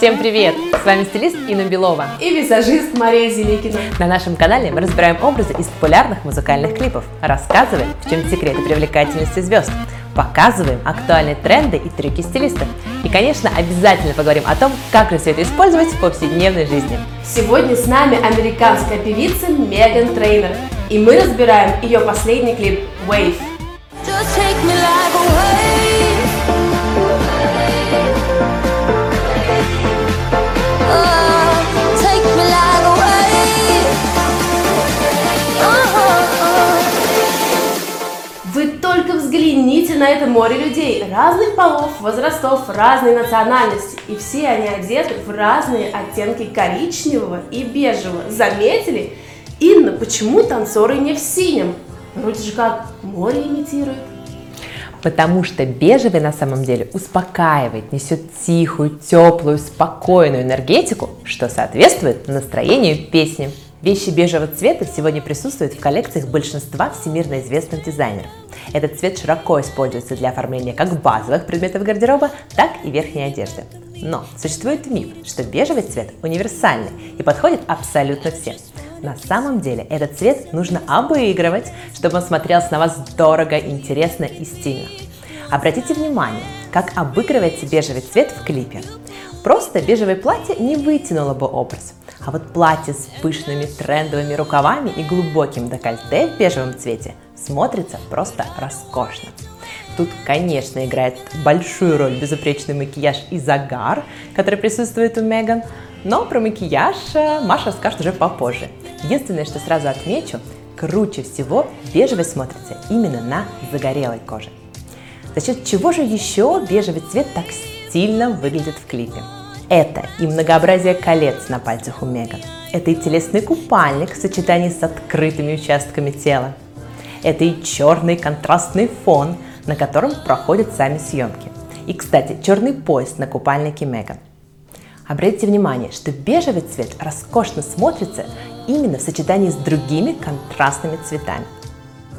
Всем привет! С вами стилист Инна Белова. И визажист Мария Зеликина. На нашем канале мы разбираем образы из популярных музыкальных клипов, рассказываем, в чем секреты привлекательности звезд, показываем актуальные тренды и трюки стилистов. И, конечно, обязательно поговорим о том, как же все это использовать в повседневной жизни. Сегодня с нами американская певица Меган Трейнер. И мы разбираем ее последний клип «Wave». Just take me like на это море людей разных полов, возрастов, разной национальности. И все они одеты в разные оттенки коричневого и бежевого. Заметили? Инна, почему танцоры не в синем? Вроде же как море имитирует. Потому что бежевый на самом деле успокаивает, несет тихую, теплую, спокойную энергетику, что соответствует настроению песни. Вещи бежевого цвета сегодня присутствуют в коллекциях большинства всемирно известных дизайнеров. Этот цвет широко используется для оформления как базовых предметов гардероба, так и верхней одежды. Но существует миф, что бежевый цвет универсальный и подходит абсолютно всем. На самом деле этот цвет нужно обыгрывать, чтобы он смотрелся на вас дорого, интересно и стильно. Обратите внимание, как обыгрывается бежевый цвет в клипе. Просто бежевое платье не вытянуло бы образ, а вот платье с пышными трендовыми рукавами и глубоким декольте в бежевом цвете смотрится просто роскошно. Тут, конечно, играет большую роль безупречный макияж и загар, который присутствует у Меган, но про макияж э, Маша скажет уже попозже. Единственное, что сразу отмечу, круче всего бежевый смотрится именно на загорелой коже. За счет чего же еще бежевый цвет так стильно выглядит в клипе? Это и многообразие колец на пальцах у Меган. Это и телесный купальник в сочетании с открытыми участками тела. Это и черный контрастный фон, на котором проходят сами съемки. И, кстати, черный пояс на купальнике Меган. Обратите внимание, что бежевый цвет роскошно смотрится именно в сочетании с другими контрастными цветами.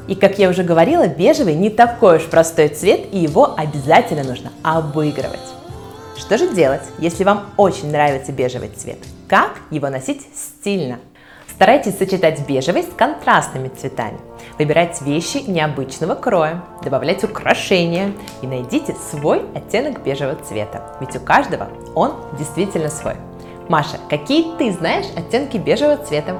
И как я уже говорила, бежевый не такой уж простой цвет, и его обязательно нужно обыгрывать. Что же делать, если вам очень нравится бежевый цвет? Как его носить стильно? Старайтесь сочетать бежевый с контрастными цветами. Выбирать вещи необычного кроя, добавлять украшения и найдите свой оттенок бежевого цвета, ведь у каждого он действительно свой. Маша, какие ты знаешь оттенки бежевого цвета?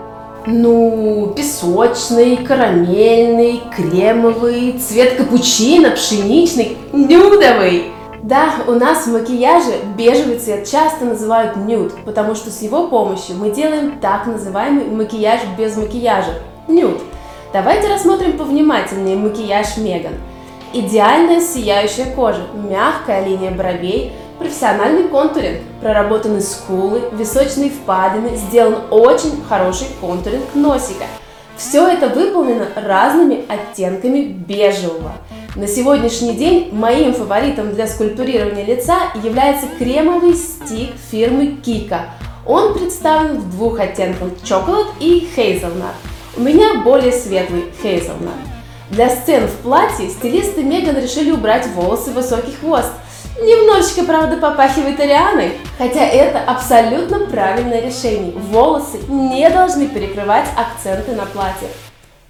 Ну, песочный, карамельный, кремовый, цвет капучино, пшеничный, нюдовый. Да, у нас в макияже бежевый цвет часто называют нюд, потому что с его помощью мы делаем так называемый макияж без макияжа – нюд. Давайте рассмотрим повнимательнее макияж Меган. Идеальная сияющая кожа, мягкая линия бровей, профессиональный контуринг, проработаны скулы, височные впадины, сделан очень хороший контуринг носика. Все это выполнено разными оттенками бежевого – на сегодняшний день моим фаворитом для скульптурирования лица является кремовый стик фирмы Kika. Он представлен в двух оттенках – Chocolate и Hazelnut. У меня более светлый Hazelnut. Для сцен в платье стилисты Меган решили убрать волосы в высокий хвост. Немножечко, правда, попахивает Арианой, хотя это абсолютно правильное решение. Волосы не должны перекрывать акценты на платье.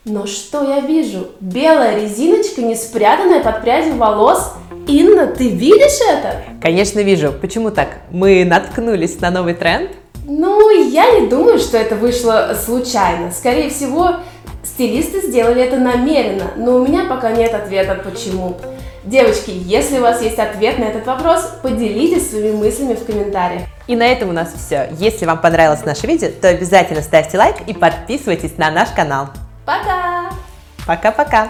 Но что я вижу? Белая резиночка, не спрятанная под прядью волос. Инна, ты видишь это? Конечно, вижу. Почему так? Мы наткнулись на новый тренд? Ну, я не думаю, что это вышло случайно. Скорее всего, стилисты сделали это намеренно, но у меня пока нет ответа почему. Девочки, если у вас есть ответ на этот вопрос, поделитесь своими мыслями в комментариях. И на этом у нас все. Если вам понравилось наше видео, то обязательно ставьте лайк и подписывайтесь на наш канал. Пока! Пока-пока!